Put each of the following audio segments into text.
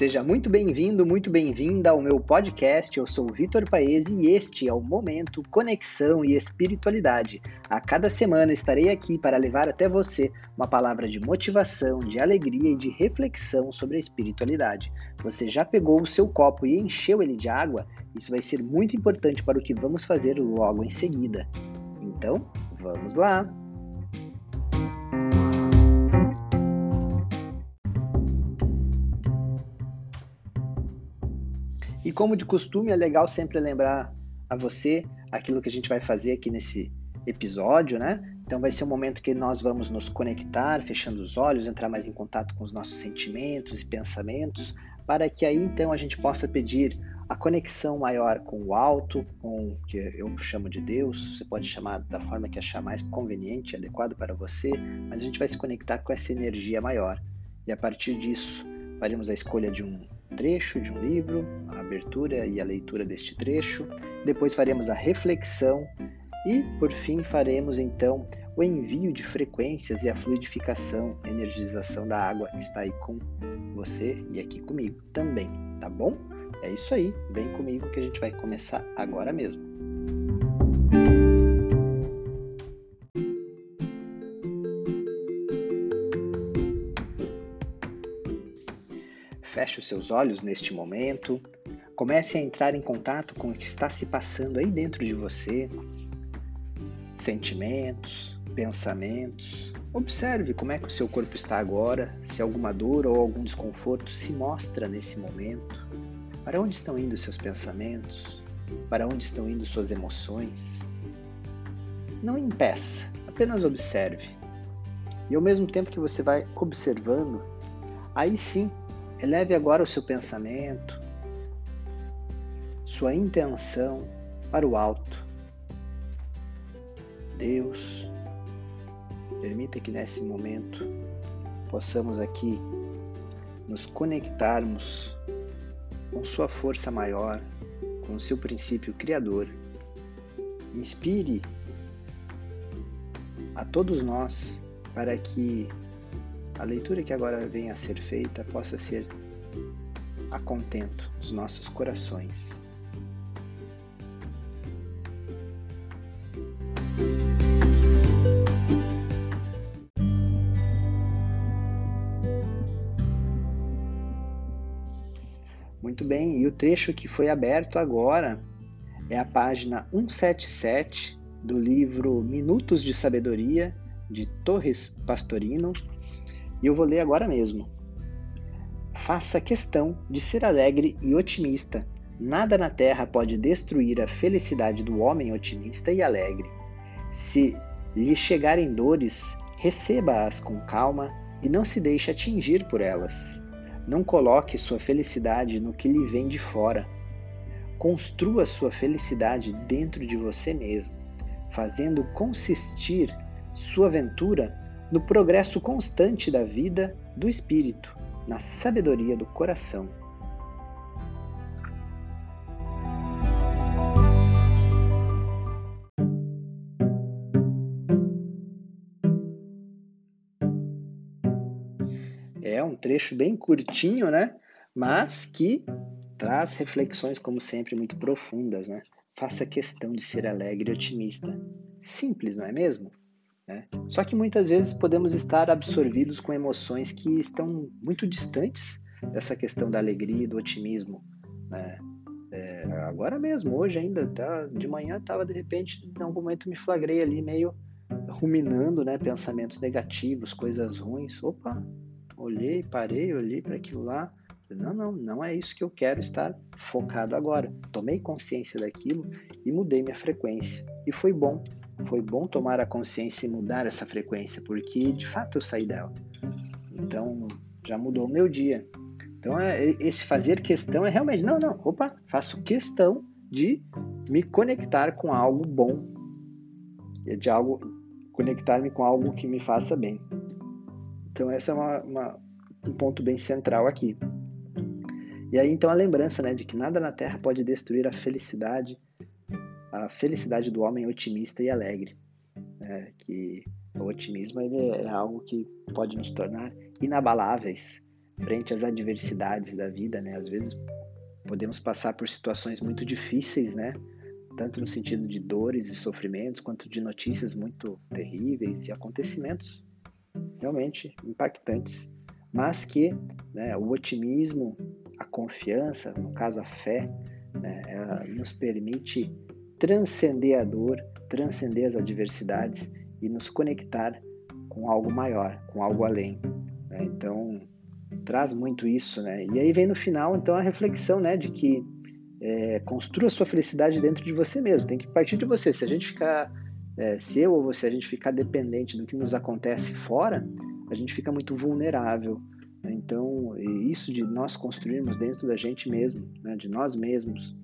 Seja muito bem-vindo, muito bem-vinda ao meu podcast. Eu sou Vitor Paes e este é o Momento Conexão e Espiritualidade. A cada semana estarei aqui para levar até você uma palavra de motivação, de alegria e de reflexão sobre a espiritualidade. Você já pegou o seu copo e encheu ele de água? Isso vai ser muito importante para o que vamos fazer logo em seguida. Então, vamos lá! E como de costume, é legal sempre lembrar a você aquilo que a gente vai fazer aqui nesse episódio, né? Então vai ser um momento que nós vamos nos conectar, fechando os olhos, entrar mais em contato com os nossos sentimentos e pensamentos, para que aí então a gente possa pedir a conexão maior com o alto, com o que eu chamo de Deus, você pode chamar da forma que achar mais conveniente, adequado para você, mas a gente vai se conectar com essa energia maior. E a partir disso, faremos a escolha de um trecho de um livro, a abertura e a leitura deste trecho, depois faremos a reflexão e, por fim, faremos então o envio de frequências e a fluidificação, energização da água que está aí com você e aqui comigo também, tá bom? É isso aí, vem comigo que a gente vai começar agora mesmo. Feche os seus olhos neste momento. Comece a entrar em contato com o que está se passando aí dentro de você. Sentimentos, pensamentos. Observe como é que o seu corpo está agora, se alguma dor ou algum desconforto se mostra nesse momento. Para onde estão indo seus pensamentos? Para onde estão indo suas emoções? Não impeça, apenas observe. E ao mesmo tempo que você vai observando, aí sim Eleve agora o seu pensamento, sua intenção para o alto. Deus, permita que nesse momento possamos aqui nos conectarmos com Sua força maior, com o seu princípio criador. Inspire a todos nós para que a leitura que agora vem a ser feita possa ser a contento dos nossos corações. Muito bem, e o trecho que foi aberto agora é a página 177 do livro Minutos de Sabedoria de Torres Pastorino, e eu vou ler agora mesmo. Faça questão de ser alegre e otimista. Nada na terra pode destruir a felicidade do homem otimista e alegre. Se lhe chegarem dores, receba-as com calma e não se deixe atingir por elas. Não coloque sua felicidade no que lhe vem de fora. Construa sua felicidade dentro de você mesmo, fazendo consistir sua aventura no progresso constante da vida do espírito, na sabedoria do coração. É um trecho bem curtinho, né? Mas que traz reflexões, como sempre, muito profundas, né? Faça questão de ser alegre e otimista. Simples, não é mesmo? Né? Só que muitas vezes podemos estar absorvidos com emoções que estão muito distantes dessa questão da alegria do otimismo. Né? É, agora mesmo, hoje ainda, tá, de manhã estava de repente, em algum momento me flagrei ali meio ruminando né, pensamentos negativos, coisas ruins. Opa, olhei, parei, olhei para aquilo lá. Não, não, não é isso que eu quero estar focado agora. Tomei consciência daquilo e mudei minha frequência. E foi bom, foi bom tomar a consciência e mudar essa frequência, porque de fato eu saí dela. Então já mudou o meu dia. Então é, esse fazer questão é realmente, não, não, opa, faço questão de me conectar com algo bom, de algo, conectar-me com algo que me faça bem. Então esse é uma, uma, um ponto bem central aqui. E aí então a lembrança, né, de que nada na Terra pode destruir a felicidade a felicidade do homem otimista e alegre. Né? Que o otimismo ele é algo que pode nos tornar inabaláveis, frente às adversidades da vida, né? Às vezes podemos passar por situações muito difíceis, né? Tanto no sentido de dores e sofrimentos, quanto de notícias muito terríveis e acontecimentos realmente impactantes, mas que né, o otimismo, a confiança, no caso a fé, né, nos permite transcender a dor, transcender as adversidades e nos conectar com algo maior, com algo além. Né? Então, traz muito isso, né? E aí vem no final, então, a reflexão, né, de que é, construa sua felicidade dentro de você mesmo, tem que partir de você. Se a gente ficar, é, se eu ou você, a gente ficar dependente do que nos acontece fora, a gente fica muito vulnerável. Né? Então, isso de nós construirmos dentro da gente mesmo, né, de nós mesmos,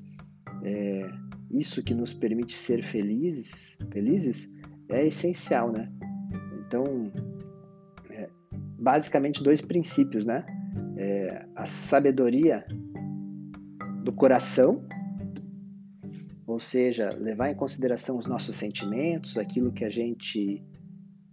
é, isso que nos permite ser felizes, felizes, é essencial, né? Então, é, basicamente dois princípios, né? É, a sabedoria do coração, ou seja, levar em consideração os nossos sentimentos, aquilo que a gente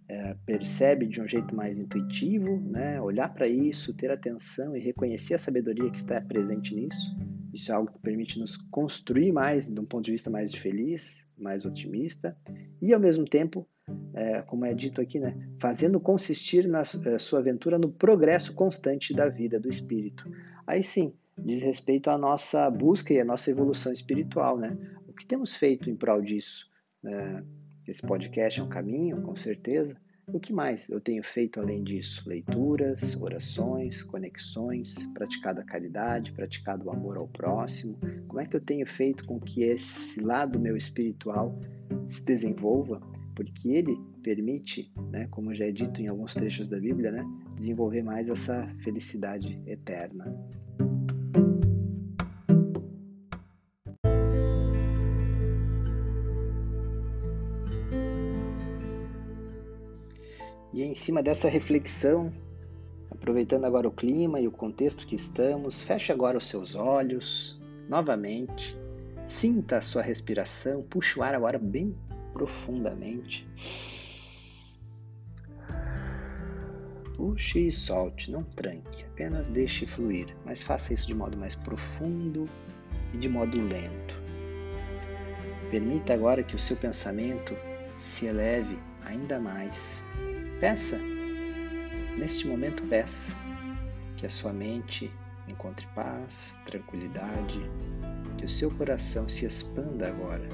é, percebe de um jeito mais intuitivo, né? olhar para isso, ter atenção e reconhecer a sabedoria que está presente nisso. Isso é algo que permite nos construir mais, de um ponto de vista mais feliz, mais otimista, e ao mesmo tempo, é, como é dito aqui, né, fazendo consistir na é, sua aventura no progresso constante da vida do espírito. Aí sim, diz respeito à nossa busca e à nossa evolução espiritual, né? O que temos feito em prol disso? É, esse podcast é um caminho, com certeza, o que mais eu tenho feito além disso? Leituras, orações, conexões, praticado a caridade, praticado o amor ao próximo. Como é que eu tenho feito com que esse lado meu espiritual se desenvolva? Porque ele permite, né, como já é dito em alguns trechos da Bíblia, né, desenvolver mais essa felicidade eterna. Cima dessa reflexão, aproveitando agora o clima e o contexto que estamos, feche agora os seus olhos novamente, sinta a sua respiração, puxe o ar agora bem profundamente. Puxe e solte, não tranque, apenas deixe fluir, mas faça isso de modo mais profundo e de modo lento. Permita agora que o seu pensamento se eleve ainda mais Peça, neste momento, peça que a sua mente encontre paz, tranquilidade, que o seu coração se expanda agora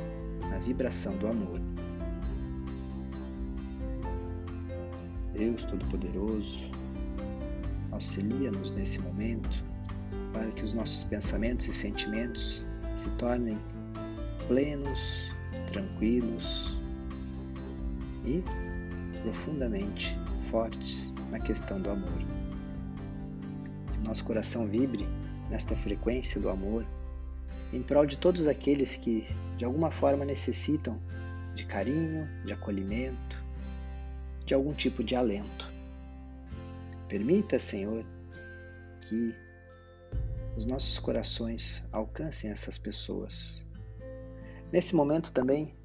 na vibração do amor. Deus Todo-Poderoso, auxilia-nos nesse momento para que os nossos pensamentos e sentimentos se tornem plenos, tranquilos e profundamente fortes na questão do amor. Que nosso coração vibre nesta frequência do amor em prol de todos aqueles que de alguma forma necessitam de carinho, de acolhimento, de algum tipo de alento. Permita, Senhor, que os nossos corações alcancem essas pessoas. Nesse momento também,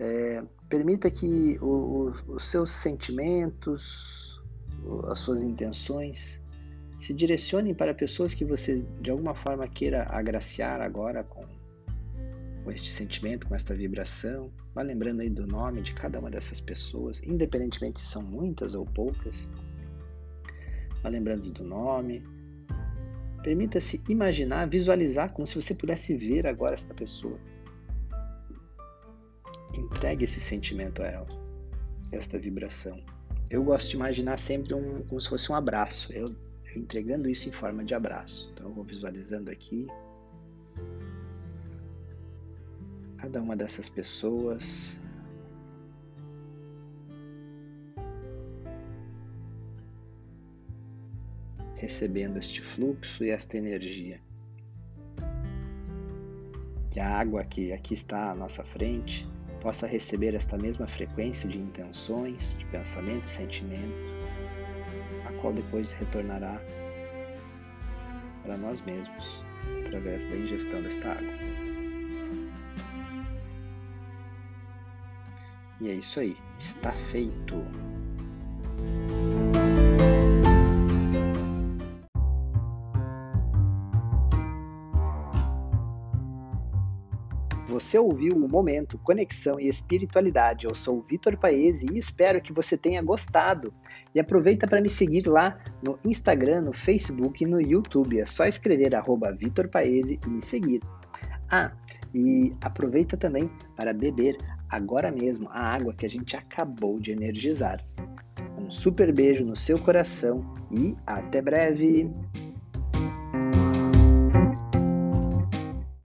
é, permita que o, o, os seus sentimentos, as suas intenções se direcionem para pessoas que você de alguma forma queira agraciar agora com, com este sentimento, com esta vibração. Vá lembrando aí do nome de cada uma dessas pessoas, independentemente se são muitas ou poucas. Vá lembrando do nome. Permita-se imaginar, visualizar como se você pudesse ver agora esta pessoa entregue esse sentimento a ela, esta vibração. Eu gosto de imaginar sempre um, como se fosse um abraço, eu, entregando isso em forma de abraço. Então eu vou visualizando aqui cada uma dessas pessoas. Recebendo este fluxo e esta energia. Que a água que aqui está à nossa frente possa receber esta mesma frequência de intenções, de pensamento e sentimento, a qual depois retornará para nós mesmos através da ingestão desta água. E é isso aí, está feito. Você ouviu o Momento Conexão e Espiritualidade. Eu sou o Vitor Paese e espero que você tenha gostado. E aproveita para me seguir lá no Instagram, no Facebook e no YouTube. É só escrever arroba Vitor Paese e me seguir. Ah, e aproveita também para beber agora mesmo a água que a gente acabou de energizar. Um super beijo no seu coração e até breve!